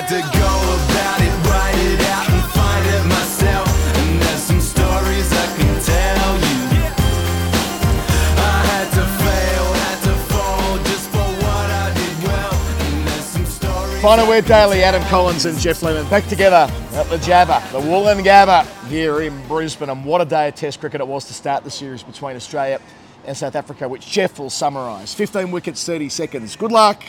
had to go about it, write it out, and find it myself. And there's some stories I can tell you. I had to fail, had to fall just for what I did well. And there's some stories. Final word daily, Adam Collins and Geoff Lemon back together at the Gabba, the Woolen Woolloongabba here in Brisbane. And what a day of Test cricket it was to start the series between Australia and South Africa, which Geoff will summarise. 15 wickets, 30 seconds. Good luck.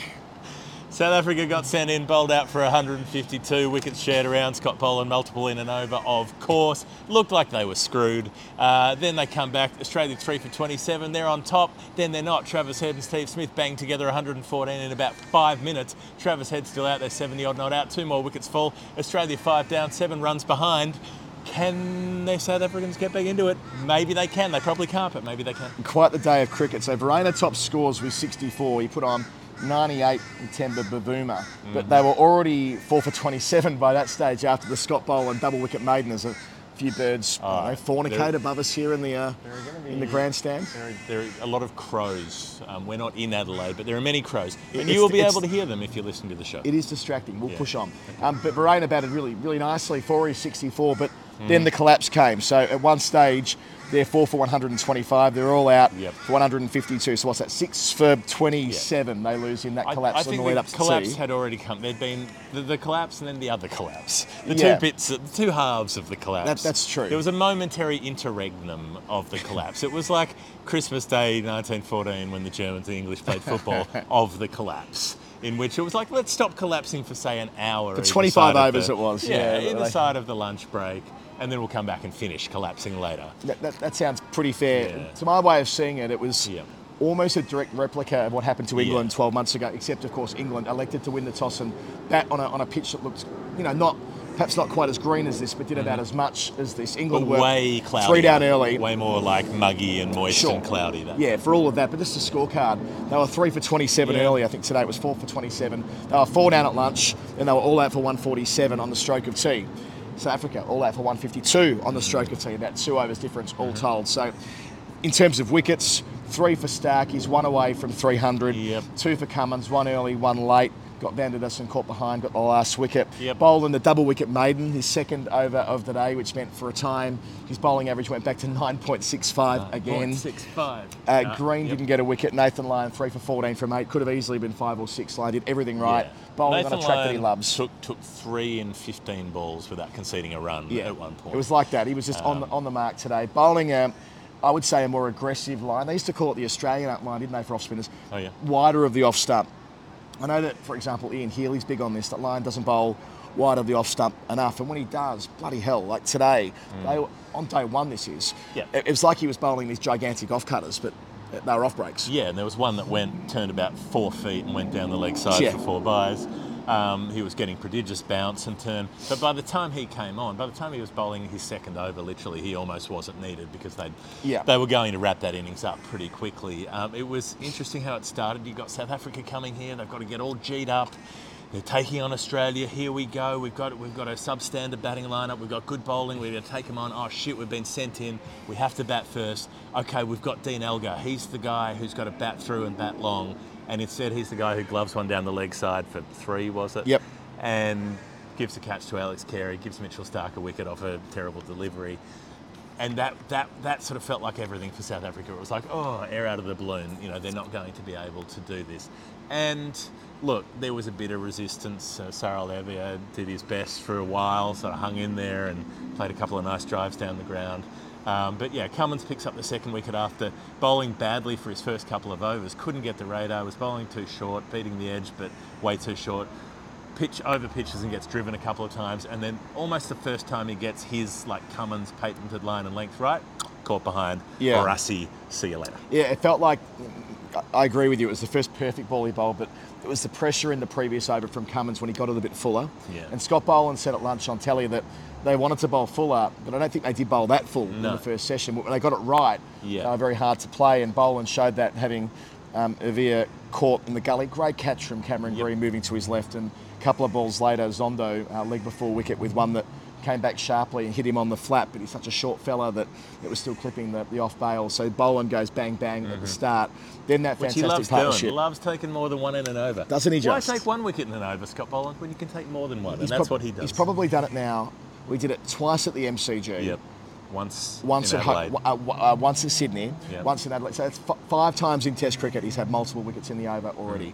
South Africa got sent in, bowled out for 152 wickets shared around. Scott Boland multiple in and over, of course. Looked like they were screwed. Uh, then they come back. Australia three for 27. They're on top. Then they're not. Travis Head and Steve Smith banged together 114 in about five minutes. Travis Head still out there, 70 odd not out. Two more wickets fall. Australia five down, seven runs behind. Can the South Africans get back into it? Maybe they can. They probably can't, but maybe they can. Quite the day of cricket. So Verreynne top scores with 64. He put on 98 in Temba Bavuma. But they were already 4 for 27 by that stage after the Scott Boland double wicket maiden as a few birds I don't know, fornicate above us here in the, uh, There are gonna be- in the grandstand. There are, there are a lot of crows. Um, we're not in Adelaide, but there are many crows. And It's- you will be able to hear them if you listen to the show. It is distracting. We'll Yeah. push on. Um, but Verreynne batted really, really nicely for his 64, but then the collapse came. So at one stage, they're four for 125. They're all out Yep. for 152. So what's that? Six for 27. They lose in that collapse I on think the the up collapse had already come. There'd been the, the collapse and then the other collapse. The Yeah. two bits, the two halves of the collapse. That- that's true. There was a momentary interregnum of the collapse. it was like Christmas Day 1914 when the Germans and English played football of the collapse. In which it was like, let's stop collapsing for say an hour. For 25 overs the- it was, Yeah, yeah, either they- side of the lunch break, and then we'll come back and finish collapsing later. That, that, that sounds pretty fair. Yeah. To my way of seeing it, it was Yeah. almost a direct replica of what happened to England Yeah. 12 months ago, except, of course, England elected to win the toss and bat on a, on a pitch that looked, you know, not perhaps not quite as green as this, but did about as much as this. But England were Mm-hmm. way cloudy. three down early. Way more like muggy and moist Sure. and cloudy. That Yeah, for all of that, but just a scorecard. They were three for 27 Yeah. early. I think today it was four for 27. They were four down at lunch, and they were all out for 147 on the stroke of tea. South Africa all out for 152 on the stroke of tea. About two overs difference all Mm-hmm. told. So, in terms of wickets, three for Starc. He's one away from 300. Yep. Two for Cummins, one early, one late. Got Van der Dussen caught behind, got the last wicket. Yep. Bowled in the double wicket maiden, his second over of the day, which meant for a time his bowling average went back to 9.65 again. Six five. Uh, Green didn't get a wicket. Nathan Lyon, three for 14 from eight. Could have easily been five or six. Lyon did everything right. Bowling on a track that he loves. Took, took three in 15 balls without conceding a run yeah, at one point. It was like that. He was just on, the, on the mark today. Bowling, um, I would say, a more aggressive line. They used to call it the Australian up line, didn't they, for off spinners? Oh, yeah. Wider of the off stump. I know that, for example, Ian Healy's big on this, that Lyon doesn't bowl wide of the off stump enough. And when he does, bloody hell, like today, they were, on day one, this is, Mm. Yeah. it, it was like he was bowling these gigantic off cutters, but they were off breaks. Yeah, and there was one that went turned about four feet and went down the leg side Yeah. for four byes. Um, he was getting prodigious bounce and turn, but by the time he came on, by the time he was bowling his second over, literally he almost wasn't needed because they Yeah. they were going to wrap that innings up pretty quickly. Um, it was interesting how it started. You got South Africa coming here; they've got to get all G'd up. They're taking on Australia. Here we go. We've got we've got a substandard batting lineup. We've got good bowling. We're going to take them on. Oh shit, we've been sent in. We have to bat first. Okay, we've got Dean Elgar. He's the guy who's got to bat through and bat long. And instead, he's the guy who gloves one down the leg side for three, was it? Yep. And gives a catch to Alex Carey. Gives Mitchell Starc a wicket off a terrible delivery. And that, that, that sort of felt like everything for South Africa. It was like, oh, air out of the balloon. You know, they're not going to be able to do this. And look, there was a bit of resistance. Uh, Sarel Erwee did his best for a while, sort of hung in there and played a couple of nice drives down the ground. Um, but yeah, Cummins picks up the second wicket after bowling badly for his first couple of overs. Couldn't get the radar, was bowling too short, beating the edge, but way too short pitch over pitches and gets driven a couple of times, and then almost the first time he gets his like Cummins patented line and length right, caught behind. Yeah. Barassi, see you later. Yeah, it felt like I agree with you. It was the first perfect ball he bowled, but it was the pressure in the previous over from Cummins when he got it a bit fuller. Yeah. And Scott Boland said at lunch on telly that they wanted to bowl fuller, but I don't think they did bowl that full in the first session. But when they got it right, Yeah. they were very hard to play, and Boland showed that having um, Erwee caught in the gully. Great catch from Cameron Yep. Green moving to his left, and a couple of balls later, Zondo uh, leg before wicket with one that came back sharply and hit him on the flat, but he's such a short fella that it was still clipping the, the off bail. So Boland goes bang bang at the start. Then that Mm-hmm. Which he fantastic loves partnership. doing. Loves taking more than one in and over. Doesn't he just? Why take one wicket in an over, Scott Boland, when you can take more than one? And He's that's prob- what he does. He's probably done it now. We did it twice at the MCG. Yep. Once. Once in at uh, uh, once in Sydney, Yep. once in Adelaide. So it's f- five times in Test cricket. He's had multiple wickets in the over already.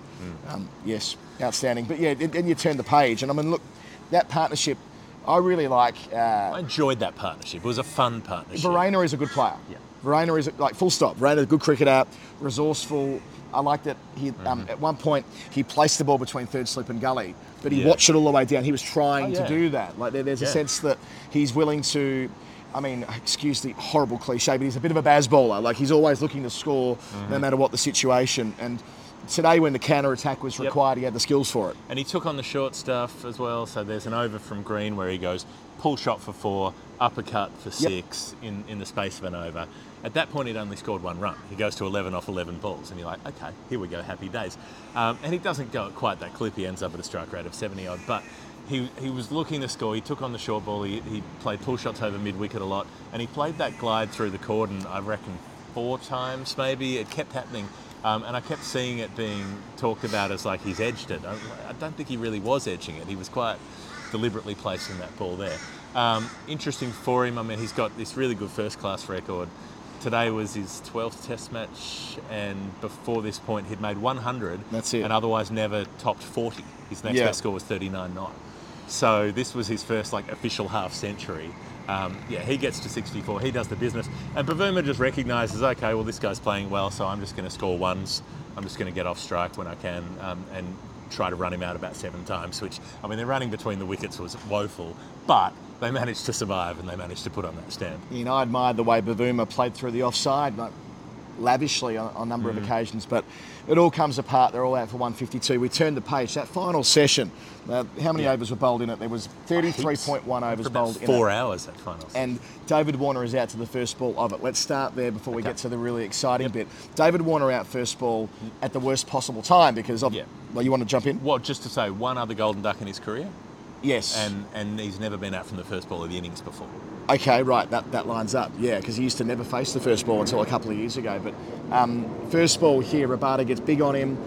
Mm, Um, yes, outstanding. But yeah, then you turn the page, and I mean, look, that partnership, I really like. Uh, I enjoyed that partnership. It was a fun partnership. Verreynne is a good player. Yeah. Verreynne is like full stop. Verreynne, a good cricketer, resourceful. I like that he um, Mm-hmm. at one point he placed the ball between third slip and gully, but he Yeah. watched it all the way down. He was trying Oh, yeah. to do that. Like there, there's a sense that he's willing to. I mean, excuse the horrible cliche, but he's a bit of a Bazballer. Like he's always looking to score, Mm-hmm. no matter what the situation. And today, when the counter attack was Yep. required, he had the skills for it. And he took on the short stuff as well. So there's an over from Green where he goes pull shot for four, uppercut for six in, in the space of an over. At that point, he'd only scored one run. He goes to 11 off 11 balls, and you're like, okay, here we go, happy days. Um, and he doesn't go at quite that clip. He ends up at a strike rate of 70 odd, but he, he was looking to score. He took on the short ball. He, he played pull shots over mid wicket a lot, and he played that glide through the cordon. I reckon four times maybe. It kept happening. Um, and I kept seeing it being talked about as like he's edged it. I, I don't think he really was edging it. He was quite deliberately placing that ball there. Um, interesting for him. I mean, he's got this really good first class record. Today was his 12th Test match, and before this point, he'd made 100. That's it. And otherwise never topped 40. His next Yeah. best score was 39 9. So this was his first like official half century. Um, yeah, he gets to 64. He does the business, and Bavuma just recognises, okay, well this guy's playing well, so I'm just going to score ones. I'm just going to get off strike when I can, um, and try to run him out about seven times. Which I mean, their running between the wickets was woeful, but they managed to survive and they managed to put on that stamp. You know, I admired the way Bavuma played through the offside, lavishly on, on a number Mm. of occasions, but it all comes apart. They're all out for 152. We turned the page. That final session, uh, how many Yeah. overs were bowled in it? There was 33.1 overs bowled in four hours that final. And David Warner is out to the first ball of it. Let's start there before we Okay. get to the really exciting bit. David Warner out first ball at the worst possible time because of. Yeah. Well, you want to jump in? What? Just to say, one other golden duck in his career, Yes. and and he's never been out from the first ball of the innings before. Okay, right, that, that lines up. Yeah, because he used to never face the first ball until a couple of years ago. But um, first ball here, Rabada gets big on him.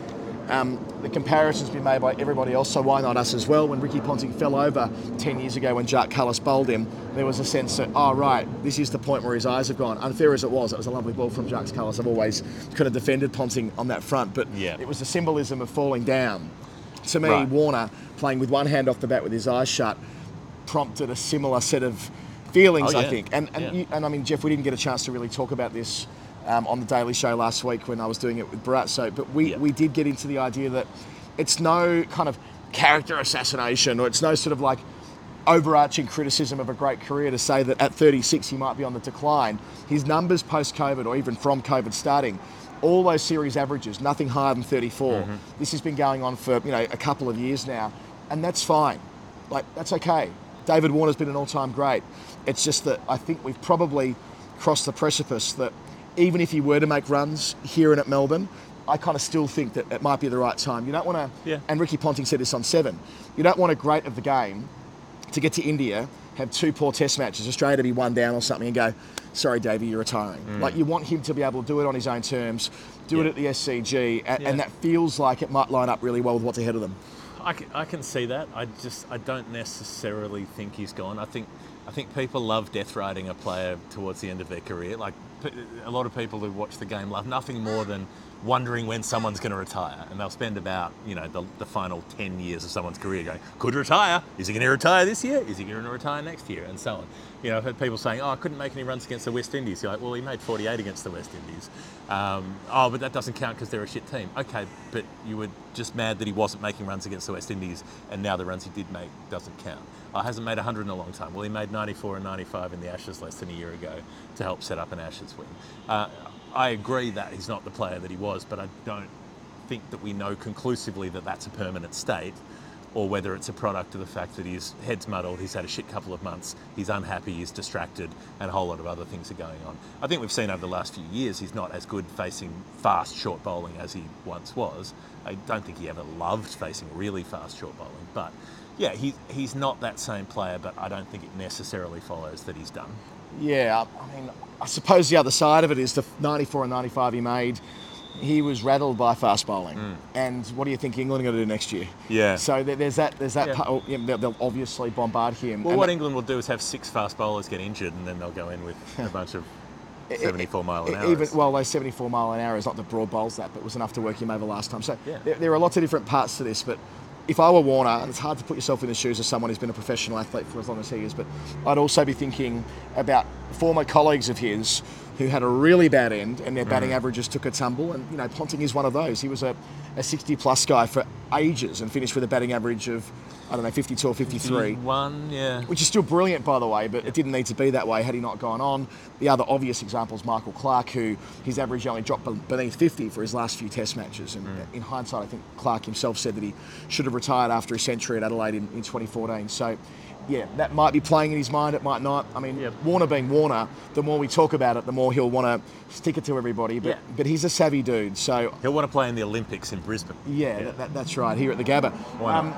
Um, the comparison's been made by everybody else, so why not us as well? When Ricky Ponting fell over 10 years ago when Jacques Kallis bowled him, there was a sense that, oh, right, this is the point where his eyes have gone. Unfair as it was, it was a lovely ball from Jacques Kallis. I've always kind of defended Ponting on that front, but Yeah. it was the symbolism of falling down. To me, Right. Warner playing with one hand off the bat with his eyes shut prompted a similar set of feelings, Oh, I think. And and, Yeah. you, and I mean, Geoff, we didn't get a chance to really talk about this um, on the Daily Show last week when I was doing it with Bharat. So, but we, Yeah. we did get into the idea that it's no kind of character assassination or it's no sort of like overarching criticism of a great career to say that at 36 he might be on the decline. His numbers post COVID or even from COVID starting, all those series averages, nothing higher than 34. Mm-hmm. This has been going on for you know a couple of years now, and that's fine. Like that's okay. David Warner's been an all-time great. It's just that I think we've probably crossed the precipice that even if he were to make runs here and at Melbourne, I kind of still think that it might be the right time. You don't want to, Yeah. and Ricky Ponting said this on Seven. You don't want a great of the game to get to India, have two poor test matches, Australia to be one down or something, and go, sorry, Davey, you're retiring. Like, you want him to be able to do it on his own terms, do it Mm. At the SCG, and, Yeah. and that feels like it might line up really well with what's ahead of them. I can, I can see that. I just I don't necessarily think he's gone. I think I think people love death riding a player towards the end of their career. Like a lot of people who watch the game love nothing more than wondering when someone's going to retire, and they'll spend about you know the, the final ten years of someone's career going, could retire. Is he going to retire this year? Is he going to retire next year? And so on. You know, I've heard people saying, "Oh, I couldn't make any runs against the West Indies." You're like, "Well, he made 48 against the West Indies." Um, oh, but that doesn't count because they're a shit team. Okay, but you were just mad that he wasn't making runs against the West Indies, and now the runs he did make doesn't count. Oh, hasn't made 100 in a long time. Well, he made 94 and 95 in the Ashes less than a year ago to help set up an Ashes win. Uh, I agree that he's not the player that he was, but I don't think that we know conclusively that that's a permanent state or whether it's a product of the fact that his head's muddled, he's had a shit couple of months, he's unhappy, he's distracted, and a whole lot of other things are going on. I think we've seen over the last few years he's not as good facing fast short bowling as he once was. I don't think he ever loved facing really fast short bowling, but yeah, he, he's not that same player, but I don't think it necessarily follows that he's done. Yeah, I mean, I suppose the other side of it is the 94 and 95 he made. He was rattled by fast bowling, and what do you think England are going to do next year? Mm. Yeah. So there's that. There's that. Yeah. part- oh, yeah, they'll, they'll obviously bombard him. Well, and what that- England will do is have six fast bowlers get injured, and then they'll go in with a bunch of e- 74 mile an hour. Even well, those 74 mile an hour is not the broad bowls that, but was enough to work him over last time. So Yeah. there, there are lots of different parts to this. But if I were Warner, and it's hard to put yourself in the shoes of someone who's been a professional athlete for as long as he is, but I'd also be thinking about former colleagues of his who had a really bad end and their Mm. batting averages took a tumble. And you know, Ponting is one of those. He was a, a 60 plus guy for ages and finished with a batting average of I don't know 52 or 53 One, yeah. which is still brilliant, by the way, but it didn't need to be that way had he not gone on. The other obvious example is Michael Clarke, who his average only dropped be- beneath 50 for his last few Test matches. And in hindsight, I think Clarke himself said that he should have retired after his century at Adelaide in, in 2014. So, yeah, that might be playing in his mind, it might not. I mean, Yep. Warner being Warner, the more we talk about it, the more he'll want to stick it to everybody. But, Yeah. but he's a savvy dude, so He'll want to play in the Olympics in Brisbane. yeah, That, that, that's right, here at the Gabba. Why not? Um,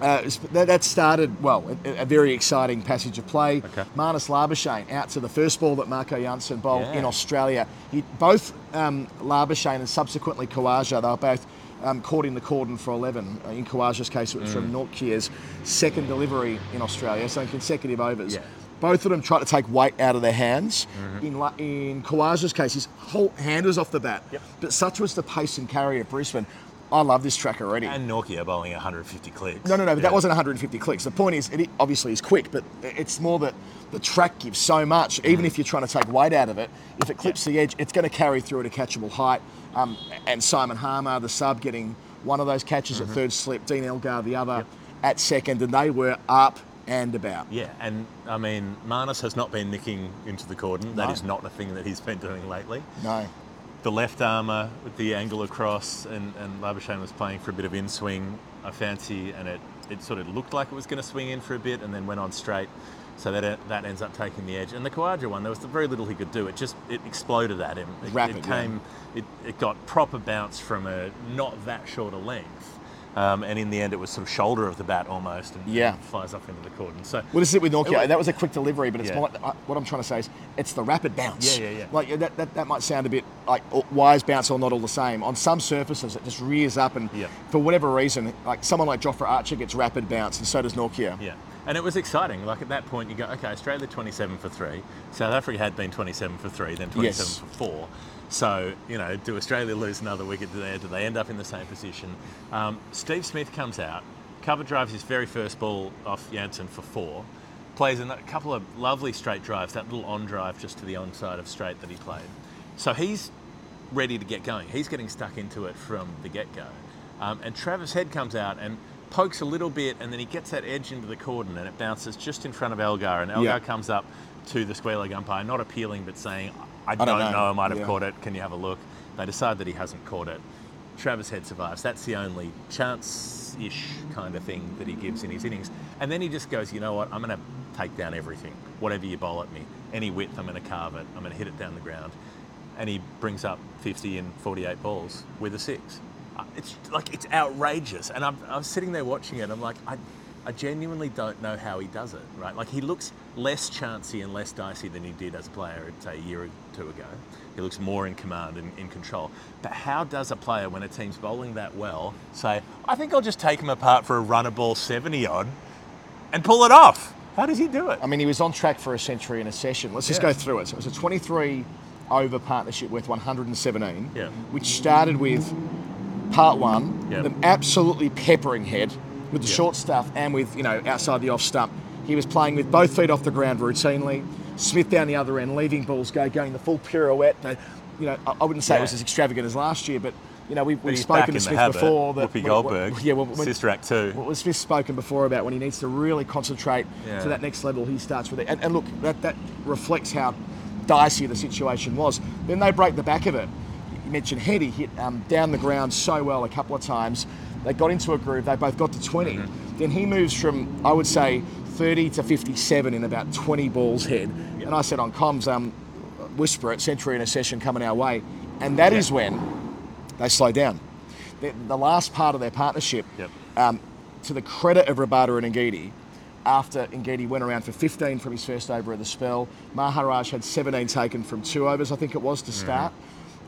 uh, that, started, well, a, a very exciting passage of play. Okay. Marnus Labuschagne out to the first ball that Marco Jansen bowled Yeah. in Australia. He, both um, Labuschagne and subsequently Khawaja, they were both um, caught in the cordon for 11. Uh, In Khawaja's case, it was from Mm. Second delivery in Australia, so in consecutive overs. Yeah. Both of them tried to take weight out of their hands. Mm-hmm. In, in Khawaja's case, his whole hand was off the bat. Yep. But such was the pace and carry of Brisbane. I love this track already. And Nortje bowling 150 clicks. No, no, no. But Yeah. that wasn't 150 clicks. The point is, it obviously is quick, but it's more that the track gives so much. Mm. Even if you're trying to take weight out of it, if it clips the edge, it's going to carry through at a catchable height. Um, and Simon Harmer, the sub, getting one of those catches Mm-hmm. at third slip, Dean Elgar the other at second, and they were up and about. Yeah, and I mean, Marnus has not been nicking into the cordon. That No. is not a thing that he's been doing lately. No. The left armour with the angle across, and, and Labuschagne was playing for a bit of in swing. I fancy, and it, it sort of looked like it was going to swing in for a bit and then went on straight. So that that ends up taking the edge. And the Khawaja one, there was very little he could do. It just it exploded at him. It, Rapid, it yeah. came, it, it got proper bounce from a not that short a length. Um, and in the end, it was sort of shoulder of the bat almost, and Yeah. flies off into the cordon. So Well, this is it with It Nortje. That was a quick delivery, but it's Yeah. more, uh, what I'm trying to say is it's the rapid bounce. Yeah, yeah, yeah. Like that, that, that might sound a bit like uh, wise bounce or not all the same. On some surfaces, it just rears up, and Yeah. for whatever reason, like someone like Jofra Archer gets rapid bounce, and so does Nortje. Yeah, and it was exciting. Like at that point, you go, okay, Australia 27 for three. South Africa had been 27 for three, then 27 Yes. for four. So, you know, do Australia lose another wicket there? Do they end up in the same position? Um, Steve Smith comes out, cover drives his very first ball off Jansen for four, plays a couple of lovely straight drives, that little on drive just to the onside of straight that he played. So he's ready to get going. He's getting stuck into it from the get go. Um, and Travis Head comes out and pokes a little bit, and then he gets that edge into the cordon, and it bounces just in front of Elgar. And Elgar Yeah. comes up to the square leg umpire, not appealing, but saying, I, don't know." know. I might have Yeah. caught it. Can you have a look? They decide that he hasn't caught it. Travis Head survives. That's the only chance ish kind of thing that he gives in his innings. And then he just goes, you know what? I'm going to take down everything. Whatever you bowl at me. Any width, I'm going to carve it. I'm going to hit it down the ground. And he brings up 50 and 48 balls with a six. Uh, It's like, it's outrageous. And I'm, I was sitting there watching it. I'm like, I, I genuinely don't know how he does it, right? Like, he looks less chancy and less dicey than he did as a player, say, a year or two ago. He looks more in command and in control. But how does a player, when a team's bowling that well, say, I think I'll just take him apart for a runner ball 70 odd and pull it off? How does he do it? I mean, he was on track for a century in a session. Let's just Yeah. go through it. So it was a 23 over partnership worth 117, Yeah. which started with part one, Yeah. an absolutely peppering head with the Yeah. short stuff and with, you know, outside the off stump. He was playing with both feet off the ground routinely. Smith down the other end, leaving balls go, going the full pirouette. You know, I, I wouldn't say it was as extravagant as last year, but, you know, we've, we've spoken to Smith habit. before. That Whoopi Goldberg, when- yeah, well, when- Sister Act 2. what was Smith spoken before about when he needs to really concentrate Yeah. to that next level, he starts with it. And, and look, that, that reflects how dicey the situation was. Then they break the back of it. You mentioned Head, he hit um, down the ground so well a couple of times. They got into a groove, they both got to 20. Mm-hmm. Then he moves from, I would say, 30 to 57 in about 20 balls head. And I said on comms, um, whisper it, century in a session coming our way. And that is when they slow down. The, the last part of their partnership, Yep. um, to the credit of Rabada and Ngidi, after Ngidi went around for 15 from his first over of the spell, Maharaj had 17 taken from two overs, I think it was, to start.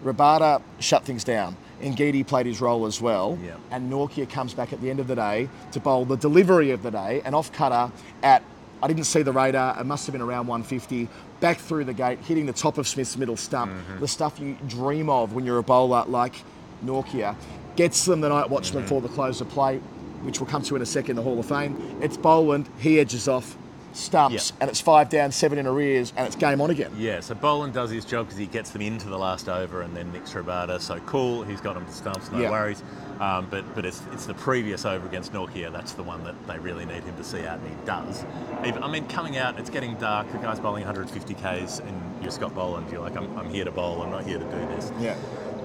Rabada shut things down. Ngidi played his role as well. Yep. And Nortje comes back at the end of the day to bowl the delivery of the day, an off cutter at, I didn't see the radar, it must have been around 150, back through the gate, hitting the top of Smith's middle stump. Mm-hmm. The stuff you dream of when you're a bowler like Nortje. Gets them the night watchman mm-hmm. for the close of play, which we'll come to in a second, the Hall of Fame. It's Boland, he edges off, stumps, Yep. and it's five down, seven in arrears, and it's game on again. Yeah, so Boland does his job because he gets them into the last over, and then Nick's Rabada. So cool, he's got them to stumps, no Yeah. worries. Um, but but it's, it's the previous over against Nortje. That's the one that they really need him to see out, and he does. Even, I mean, coming out, it's getting dark. The guy's bowling 150 k's, and you're Scott Boland. You're like, I'm, I'm here to bowl. I'm not here to do this. Yeah.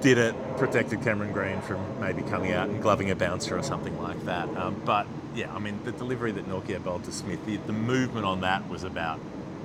Did it, protected Cameron Green from maybe coming out and gloving a bouncer or something like that. Um, but yeah, I mean, the delivery that Nortje bowled to Smith, the, the movement on that was about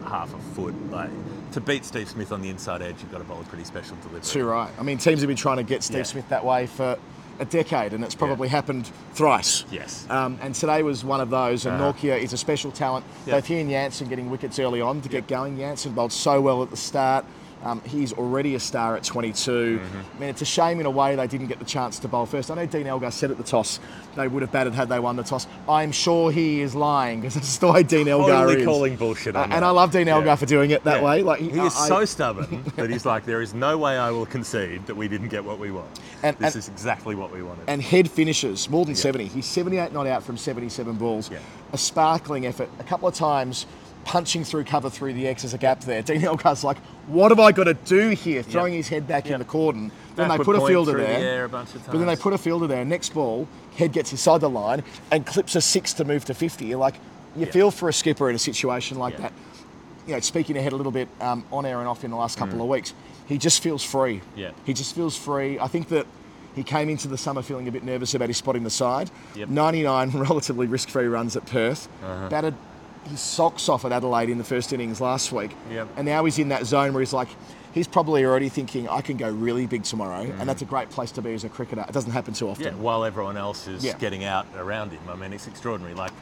half a foot. Like to beat Steve Smith on the inside edge, you've got to bowl a pretty special delivery. Too right. I mean, teams have been trying to get Steve Yeah. Smith that way for a decade, and it's probably happened thrice. Yes. Um, and today was one of those, and Uh-huh. Nortje is a special talent. Yep. Both he and Jansen getting wickets early on to get going. Jansen bowled so well at the start. Um, he's already a star at 22. Mm-hmm. I mean, it's a shame in a way they didn't get the chance to bowl first. I know Dean Elgar said at the toss they would have batted had they won the toss. I'm sure he is lying because that's the way Dean Elgar Totally is. calling bullshit on Uh, and I love Dean Elgar Yeah. for doing it that Yeah. way. Like he is I- so stubborn that he's like, there is no way I will concede that we didn't get what we want. And- this and- is exactly what we wanted. and head finishes more than 70. He's 78 not out from 77 balls. Yeah. A sparkling effort. A couple of times punching through cover through the X as a gap there. Dean Elgar's like, what have I got to do here? Throwing his head back in the cordon. Then they put a fielder through the there. air a bunch of But then they put a fielder there. Next ball, head gets inside the line and clips a six to move to 50. You're like, you Yeah. feel for a skipper in a situation like Yeah. that. You know, speaking ahead a little bit um, on air and off in the last couple of weeks, he just feels free. Mm. Yeah. He just feels free. I think that he came into the summer feeling a bit nervous about his spot in the side. Yep. 99 relatively risk-free runs at Perth. Uh-huh. Batted his socks off at Adelaide in the first innings last week. Yep. And now he's in that zone where he's like, he's probably already thinking, I can go really big tomorrow. And that's a great place to be as a cricketer. It doesn't happen too often. Mm. yeah, while everyone else is Yeah. getting out around him. I mean, it's extraordinary. Like,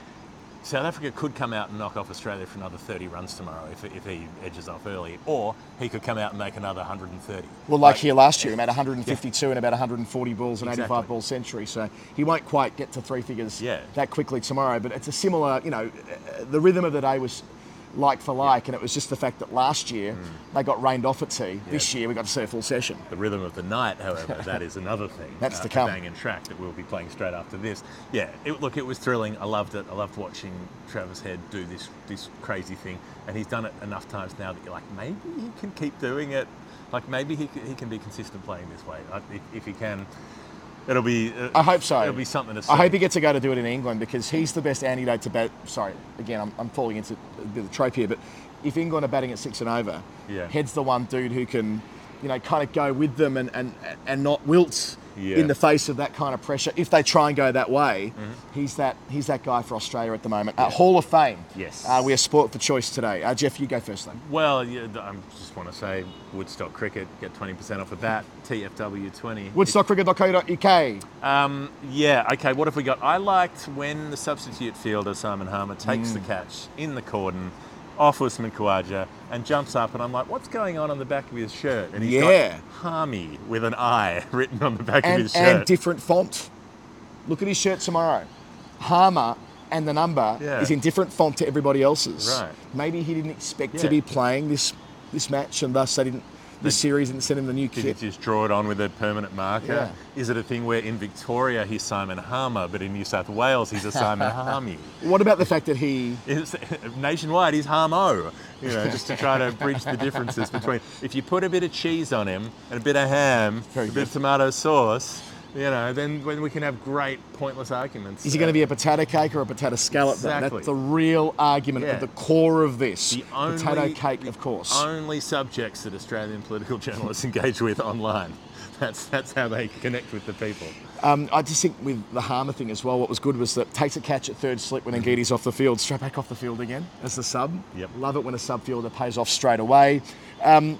South Africa could come out and knock off Australia for another 30 runs tomorrow if, if he edges off early, or he could come out and make another 130. Well, like here last year, he made 152 and about 140 balls and 85 ball century. So he won't quite get to three figures Yeah. that quickly tomorrow. But it's a similar, you know, the rhythm of the day was like for like, and it was just the fact that last year they got rained off at tea. This year we got to see a full session. The rhythm of the night, however, that is another thing. That's uh, to come. Bang and track that we'll be playing straight after this. Yeah, it, look, it was thrilling. I loved it. I loved watching Travis Head do this this crazy thing, and he's done it enough times now that you're like, maybe he can keep doing it. Like maybe he, he can be consistent playing this way. If, if he can, it'll be. uh, I hope so. It'll be something to see. I hope he gets to go to do it in England because he's the best antidote to bat. Sorry, again, I'm, I'm falling into a bit of a trope here, but if England are batting at six and over, Yeah. Head's the one dude who can, you know, kind of go with them and, and, and not wilt Yeah. in the face of that kind of pressure. If they try and go that way, Mm-hmm. he's that he's that guy for Australia at the moment. Uh, Hall of Fame. Yes. Uh, we are sport for choice today. Uh, Geoff, you go first, then. Well, yeah, I just want to say Woodstock Cricket get 20% off of that. TFW 20. Woodstockcricket.co.uk. Um, yeah, okay, what have we got? I liked when the substitute fielder, Simon Harmer, takes Mm. the catch in the cordon off Usman Khawaja and jumps up, and I'm like, what's going on on the back of his shirt? And he's Yeah. got Harmy with an I written on the back of his shirt. and different font. Look at his shirt tomorrow. Harmer and the number Yeah. is in different font to everybody else's. Right. Maybe he didn't expect to be playing this this match, and thus they didn't. This series didn't send him the new Did kit. he just draw it on with a permanent marker? Yeah. Is it a thing where in Victoria he's Simon Harmer, but in New South Wales he's a Simon Harmy? What about the fact that he? is nationwide, he's Harmo. You know, just to try to bridge the differences between. If you put a bit of cheese on him and a bit of ham, Very a bit of tomato sauce, you know, then when we can have great pointless arguments. Is it going to be a potato cake or a potato scallop? though? Exactly. That's the real argument Yeah. at the core of this. the potato cake, of course. Only subjects that Australian political journalists engage with online. That's that's how they connect with the people. Um, I just think with the Harmer thing as well, what was good was that takes a catch at third slip when Ngidi's off the field, straight back off the field again as the sub. Yep. Love it when a sub fielder pays off straight away. Um,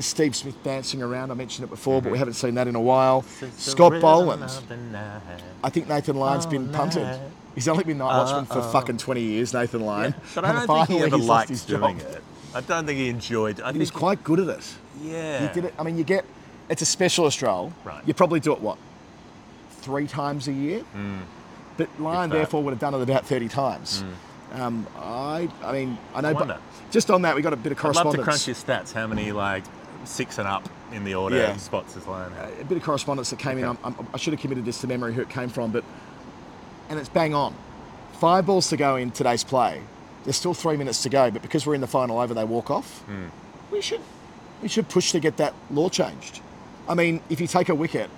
Steve Smith dancing around, I mentioned it before, but we mm-hmm. haven't seen that in a while. Scott Boland. I think Nathan Lyon's been punted. He's only been night watchman for fucking 20 years, Nathan Lyon. But I don't think he ever liked his doing job. it. I don't think he enjoyed. I He think was quite good at it. Yeah. He did it. I mean, you get it's a specialist role. Right. You probably do it what three times a year. Mm. But Lyon therefore would have done it about 30 times. Mm. Um, I, I mean, I know. wonder. But just on that, we got a bit of I'd love correspondence. to crunch his stats. How many like six and up in the order Yeah. spots is Lyon? had? a bit of correspondence that came in. Okay. I'm, I'm, I should have committed this to memory who it came from, but and it's bang on. Five balls to go in today's play. There's still three minutes to go, but because we're in the final over, they walk off. Hmm. We should we should push to get that law changed. I mean, if you take a wicket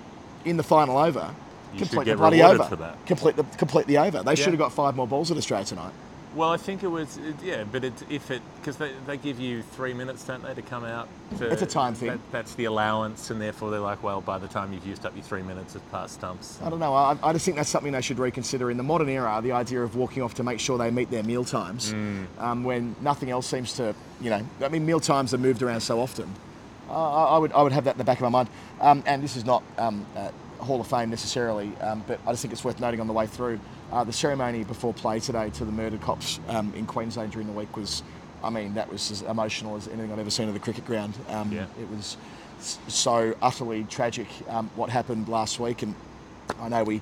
in the final over, You complete get the bloody over. for that. Complete the complete the over. They Yeah. should have got five more balls at Australia tonight. Well, I think it was it, yeah, but it, if it because they, they give you three minutes, don't they, to come out? To, It's a time thing. That, that's the allowance, and therefore they're like, well, by the time you've used up your three minutes, it's past stumps. I don't know. I, I just think that's something they should reconsider in the modern era. The idea of walking off to make sure they meet their meal times, Mm. um, when nothing else seems to, you know, I mean, meal times are moved around so often. I, I would, I would have that in the back of my mind. Um, and this is not um, uh, Hall of Fame necessarily, um, but I just think it's worth noting on the way through. Uh, the ceremony before play today to the murdered cops um, in Queensland during the week was, I mean, that was as emotional as anything I've ever seen at the cricket ground. Um, Yeah. It was so utterly tragic um, what happened last week, and I know we,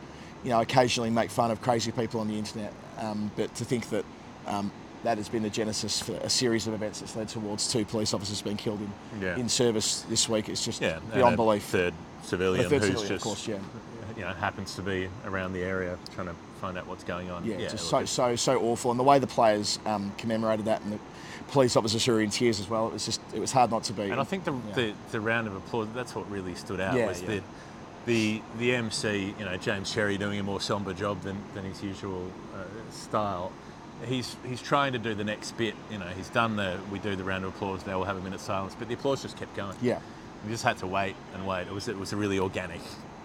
you know, occasionally make fun of crazy people on the internet, um, but to think that um, that has been the genesis for a series of events that's led towards two police officers being killed in, Yeah. in service this week is just Yeah, beyond belief. Third civilian third who's civilian, just course, yeah. you know happens to be around the area trying to find out what's going on. Yeah, just so it's- so so awful, and the way the players um, commemorated that, and the police officers who were in tears as well. It was just it was hard not to be. And I think the, Yeah. the, the round of applause, that's what really stood out Yeah, was yeah. the, the the MC, you know, James Cherry doing a more somber job than, than his usual uh, style. He's he's trying to do the next bit, you know, he's done the, we do the round of applause, now we'll have a minute's silence, but the applause just kept going. yeah. We just had to wait and wait. It was, it was a really organic,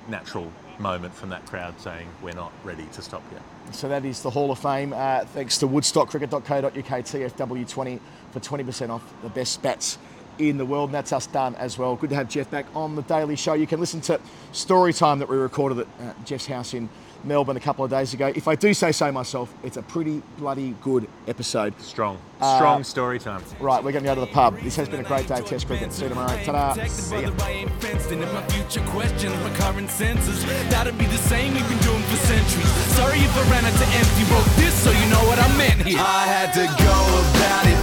natural moment from that crowd saying, we're not ready to stop yet. So that is the Hall of Fame. Uh, thanks to woodstockcricket.co.uk TFW20 for 20% off the best bats in the world. And that's us done as well. Good to have Geoff back on the Daily Show. You can listen to Story Time that we recorded at uh, Geoff's house in Melbourne a couple of days ago. If I do say so myself, it's a pretty bloody good episode. Strong, Uh, strong story time. Right, we're going to go to the pub. This has been a great day of Test Cricket. See you tomorrow. Ta-da. Protected, brother, I ain't fenced in. If my future questions my current senses, that'll be the same we've been doing for centuries. Sorry if I ran out to empty. Wrote this so you know what I meant here. I had to go about it